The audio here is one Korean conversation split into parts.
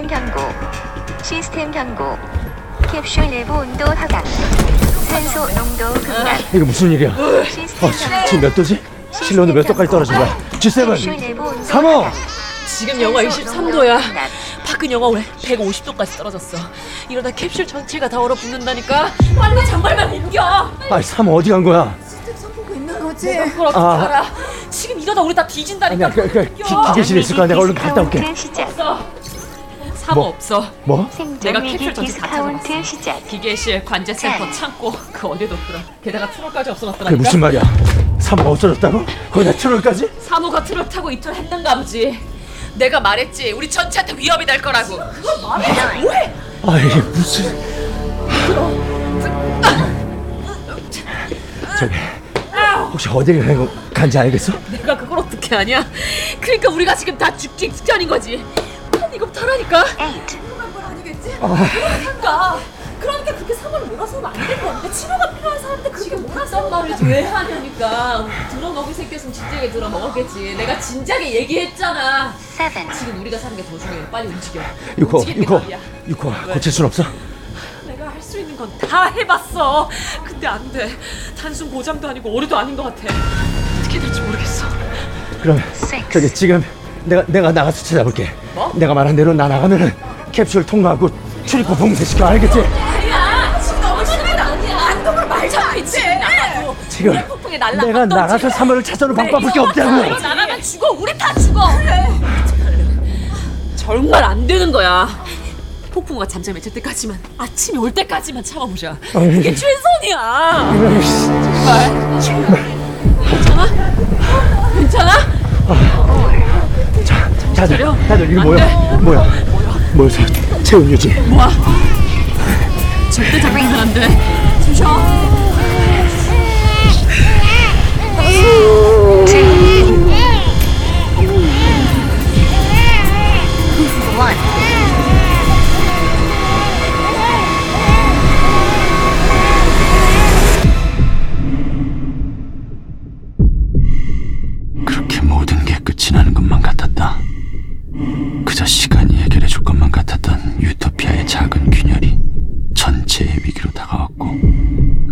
시스템 경고. 시스템 경고. 캡슐 내부 온도 하강. 산소 농도 급락. 이거 무슨 일이야? 시스템 어, 지-. 지금 몇 도지? 온도 몇 도까지 떨어진 거야? 캡슐 G7 내부 온도 3호 하강. 지금 영하 산소 농도 23도야. 급락. 밖은 영하 150도까지 떨어졌어. 이러다 캡슐 전체가 다 얼어붙는다니까. 빨리 장발만 옮겨. 아니 3호 어디 간 거야? 내가 그걸 어떻게 아. 알아? 지금 이러다 우리 다 뒤진다니까. 아니야 그, 그 기, 기계실에 있을 거야 내가 얼른 갔다 올게 시작. 없어. 사모 뭐? 없어. 뭐? 내가 캡슐 전체 다 디스카운트 찾아봤어. 시작. 기계실, 관제센터, 창고 그 어디도 없더라. 게다가 트롤까지 없어놨더라니까. 그게 무슨 말이야 3호 없어졌다고? 거기다 트롤까지? 사모가 트롤 타고 이틀 했는가 보지. 내가 말했지. 우리 전체한테 위협이 될 거라고. 그걸 말해. 아 이게 무슨 저기 혹시 어디를 간지 알겠어? 내가 그걸 어떻게 아냐? 그러니까 우리가 지금 다 죽기 직전인 거지. 난 이거부터 하라니까. 8. 그러니까. 그러니까 그렇게 사모를 몰아서는 안될 건데 치료가 필요한 사람한테 그렇게 몰아서 말을 왜 하냐니까. 들어먹을 새끼였으면 진작에 들어먹었겠지. 내가 진작에 얘기했잖아. 7. 지금 우리가 사는 게 더 중요해. 빨리 움직여. 유코 움직이는 유코. 유코 고칠 순 없어? 내가 할 수 있는 건 다 해봤어. 근데 안 돼. 단순 고장도 아니고 오류도 아닌 것 같아. 어떻게 될지 모르겠어. 그럼 6. 저기 지금 내가 내가 나가서 찾아볼게 뭐? 내가 말한 대로 나 나가면은 캡슐 통과하고 출입구 봉쇄시켜 알겠지? 아니야. 지금 너무 심하다. 안동을 말자 있지. 나가도 지금 우리 폭풍에 날라. 내가 나가서 3호를 찾아올 방법밖에 없다고 나가면 죽어. 우리 다 죽어. 정말 안 되는 거야. 폭풍우가 잠잠해 질 때까지만 아침이 올 때까지만 참아보자. 그게 최선이야. 아이씨, 정말. 괜찮아? 괜찮아? 다들? 다들 이거 안 뭐야? 돼. 뭐야? 뭐야? 저 체온 유지 뭐야? 절대 장난은 안 돼. 숨쉬 작은 균열이 전체의 위기로 다가왔고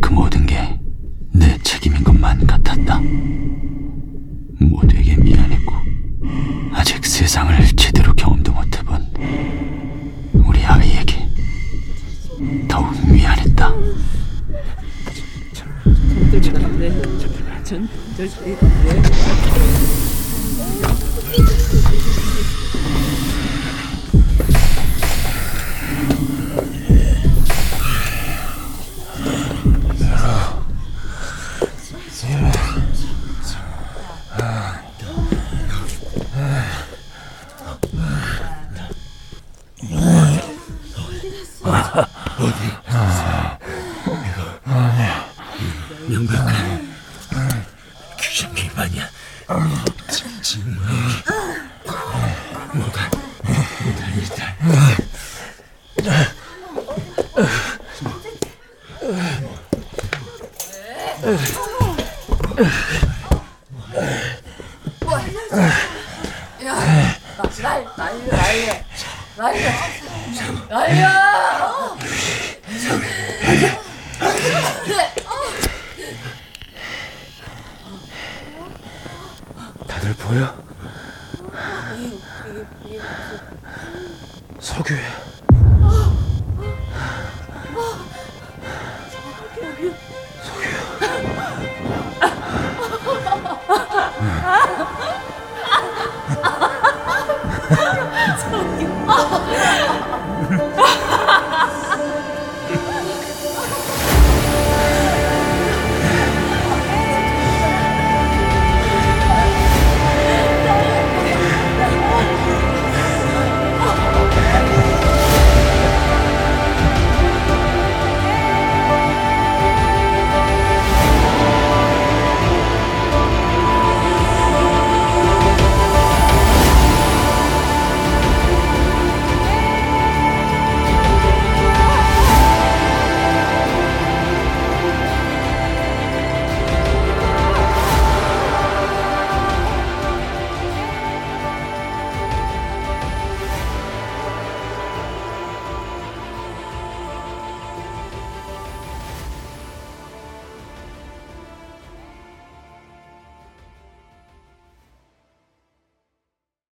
그 모든 게 내 책임인 것만 같았다. 모두에게 미안했고 아직 세상을 제대로 경험도 못해본 우리 아이에게 더욱 미안했다. 어디? 아. 명백한 귀신 기반이야. 뭐다 뭐다 일단. 야, 날, 날려, 날려, 날려, 날려. 잘 보여? 석유야.